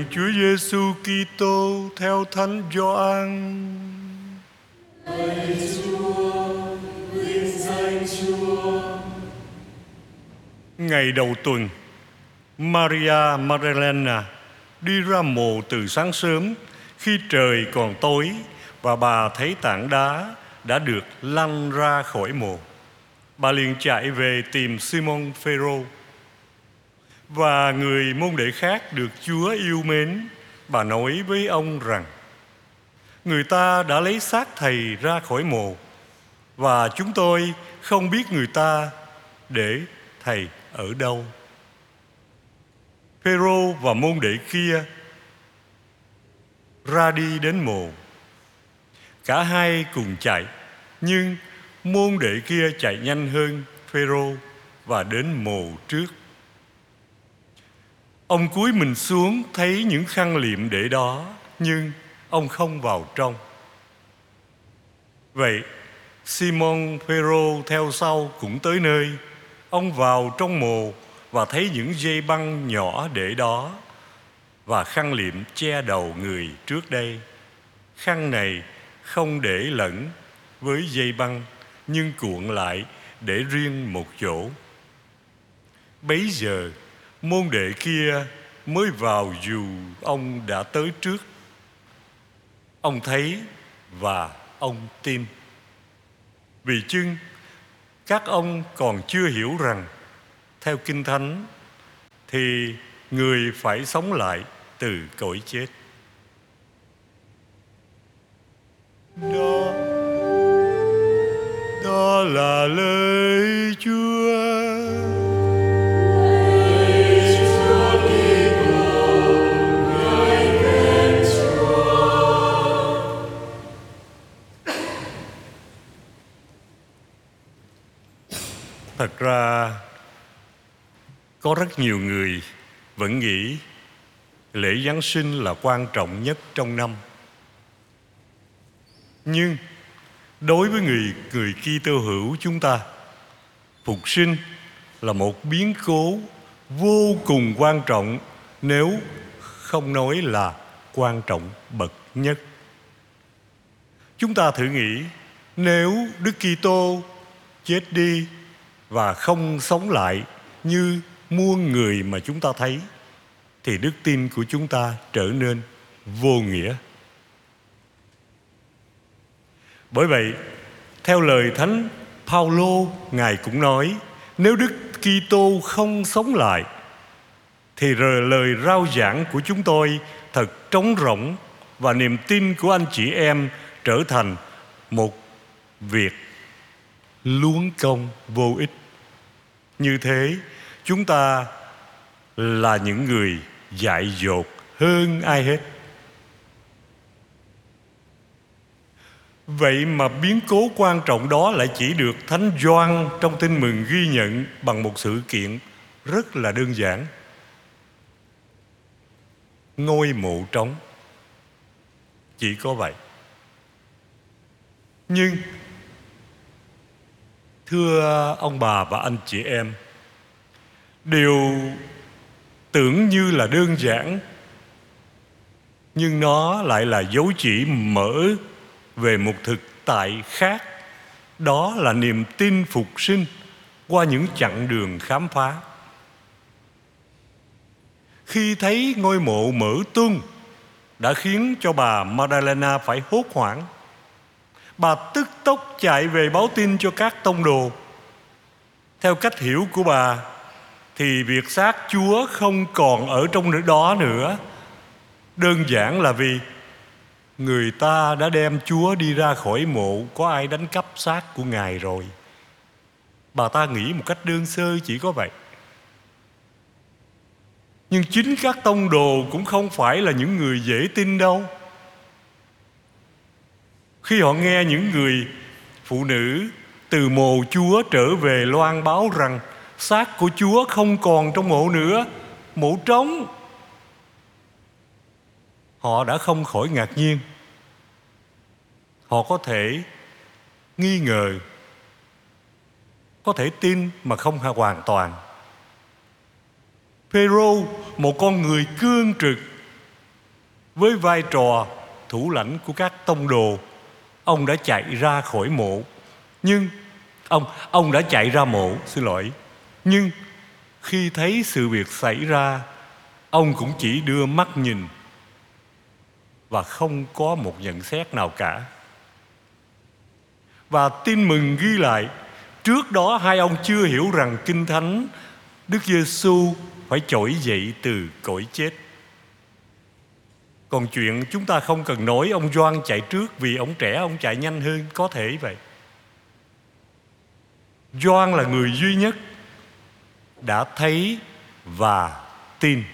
Lạy Chúa Giêsu Kitô theo Thánh Gioan. Lạy Chúa, vinh danh Chúa. Ngày đầu tuần, Maria Magdalena đi ra mộ từ sáng sớm khi trời còn tối và bà thấy tảng đá đã được lăn ra khỏi mộ. Bà liền chạy về tìm Simon Phêrô và người môn đệ khác được Chúa yêu mến. Bà nói với ông rằng người ta đã lấy xác thầy ra khỏi mộ và chúng tôi không biết người ta để thầy ở đâu. Phêrô và môn đệ kia ra đi đến mồ. Cả hai cùng chạy, nhưng môn đệ kia chạy nhanh hơn Phêrô và đến mồ trước. Ông cúi mình xuống thấy những khăn liệm để đó, nhưng ông không vào trong. Vậy, Simon Phêrô theo sau cũng tới nơi. Ông vào trong mồ và thấy những dây băng nhỏ để đó và khăn liệm che đầu người trước đây. Khăn này không để lẫn với dây băng nhưng cuộn lại để riêng một chỗ. Bấy giờ môn đệ kia mới vào dù ông đã tới trước. Ông thấy và ông tin. Vì chưng, các ông còn chưa hiểu rằng, theo kinh thánh, thì người phải sống lại từ cõi chết. Đó đó là lời Chúa. Thật ra có rất nhiều người vẫn nghĩ lễ Giáng sinh là quan trọng nhất trong năm. Nhưng đối với người người Kitô hữu chúng ta, phục sinh là một biến cố vô cùng quan trọng nếu không nói là quan trọng bậc nhất. Chúng ta thử nghĩ nếu Đức Kitô chết đi và không sống lại như muôn người mà chúng ta thấy thì đức tin của chúng ta trở nên vô nghĩa. Bởi vậy, theo lời Thánh Paulo, Ngài cũng nói, nếu Đức Kitô không sống lại thì lời rao giảng của chúng tôi thật trống rỗng và niềm tin của anh chị em trở thành một việc luống công vô ích. Như thế, chúng ta là những người dại dột hơn ai hết. Vậy mà biến cố quan trọng đó lại chỉ được Thánh Doan trong tin mừng ghi nhận bằng một sự kiện rất là đơn giản. Ngôi mộ trống. Chỉ có vậy. Nhưng thưa ông bà và anh chị em, điều tưởng như là đơn giản nhưng nó lại là dấu chỉ mở về một thực tại khác. Đó là niềm tin phục sinh qua những chặng đường khám phá. Khi thấy ngôi mộ mở tung đã khiến cho bà Madalena phải hốt hoảng bà tức tốc chạy về báo tin cho các tông đồ theo cách hiểu của bà thì việc xác Chúa không còn ở trong đó nữa. Đơn giản là vì người ta đã đem Chúa đi ra khỏi mộ, có ai đánh cắp xác của Ngài rồi. Bà ta nghĩ một cách đơn sơ chỉ có vậy. Nhưng chính các tông đồ cũng không phải là những người dễ tin đâu. Khi họ nghe những người phụ nữ từ mồ Chúa trở về loan báo rằng xác của Chúa không còn trong mộ nữa, mộ trống. Họ đã không khỏi ngạc nhiên. Họ có thể nghi ngờ, có thể tin mà không hoàn toàn. Phêrô, một con người cương trực, với vai trò thủ lãnh của các tông đồ ông đã chạy ra khỏi mộ. Nhưng, ông ông đã chạy ra mộ, xin lỗi. Nhưng, khi thấy sự việc xảy ra, ông cũng chỉ đưa mắt nhìn và không có một nhận xét nào cả. Và tin mừng ghi lại, trước đó hai ông chưa hiểu rằng kinh thánh Đức Giêsu phải trỗi dậy từ cõi chết còn chuyện chúng ta không cần nói, ông Doan chạy trước vì ông trẻ, ông chạy nhanh hơn, có thể vậy Doan là người duy nhất đã thấy và tin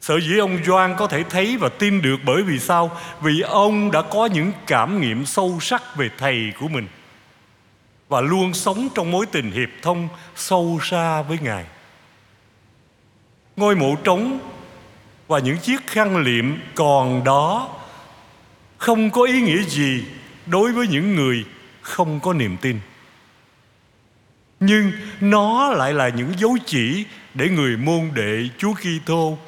Sở dĩ ông Doan có thể thấy và tin được bởi vì sao? Vì ông đã có những cảm nghiệm sâu sắc về thầy của mình và luôn sống trong mối tình hiệp thông sâu xa với Ngài. Ngôi mộ trống và những chiếc khăn liệm còn đó. Không có ý nghĩa gì đối với những người không có niềm tin. Nhưng nó lại là những dấu chỉ để người môn đệ Chúa Kitô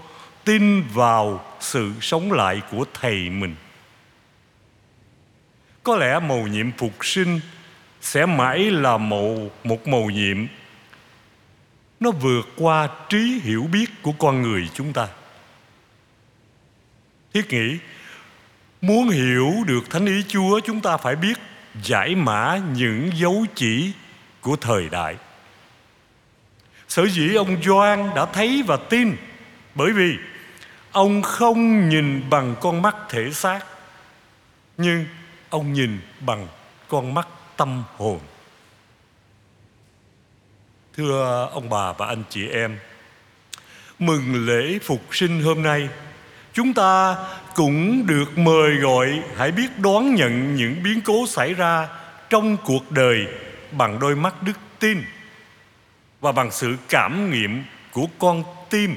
tin vào sự sống lại của thầy mình. Có lẽ mầu nhiệm phục sinh sẽ mãi là màu một mầu nhiệm. Nó vượt qua trí hiểu biết của con người chúng ta thiết nghĩ, muốn hiểu được thánh ý chúa, chúng ta phải biết giải mã những dấu chỉ của thời đại. Sở dĩ ông Gioan đã thấy và tin, bởi vì ông không nhìn bằng con mắt thể xác, nhưng ông nhìn bằng con mắt tâm hồn. Thưa ông bà và anh chị em, mừng lễ phục sinh hôm nay chúng ta cũng được mời gọi, hãy biết đón nhận những biến cố xảy ra trong cuộc đời bằng đôi mắt đức tin và bằng sự cảm nghiệm của con tim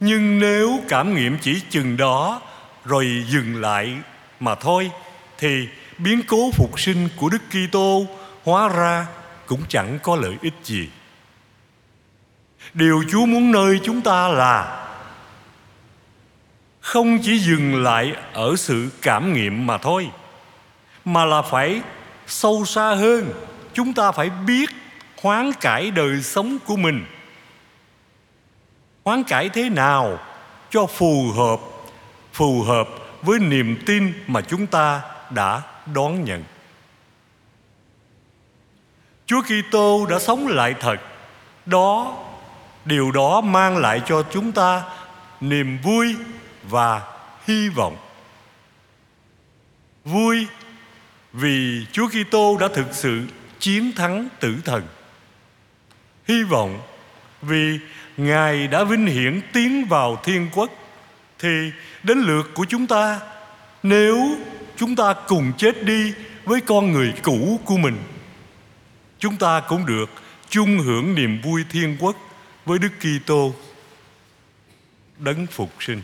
nhưng nếu cảm nghiệm chỉ chừng đó rồi dừng lại mà thôi, thì biến cố phục sinh của Đức Kitô hóa ra cũng chẳng có lợi ích gì. Điều Chúa muốn nơi chúng ta là không chỉ dừng lại ở sự cảm nghiệm mà thôi, mà là phải sâu xa hơn, chúng ta phải biết hoán cải đời sống của mình hoán cải thế nào cho phù hợp phù hợp với niềm tin mà chúng ta đã đón nhận. Chúa Kitô đã sống lại thật. Đó, điều đó mang lại cho chúng ta niềm vui và hy vọng. Vui vì Chúa Kitô đã thực sự chiến thắng tử thần. Hy vọng vì Ngài đã vinh hiển tiến vào thiên quốc, Thì đến lượt của chúng ta, Nếu chúng ta cùng chết đi với con người cũ của mình, Chúng ta cũng được chung hưởng niềm vui thiên quốc với Đức Kitô đấng phục sinh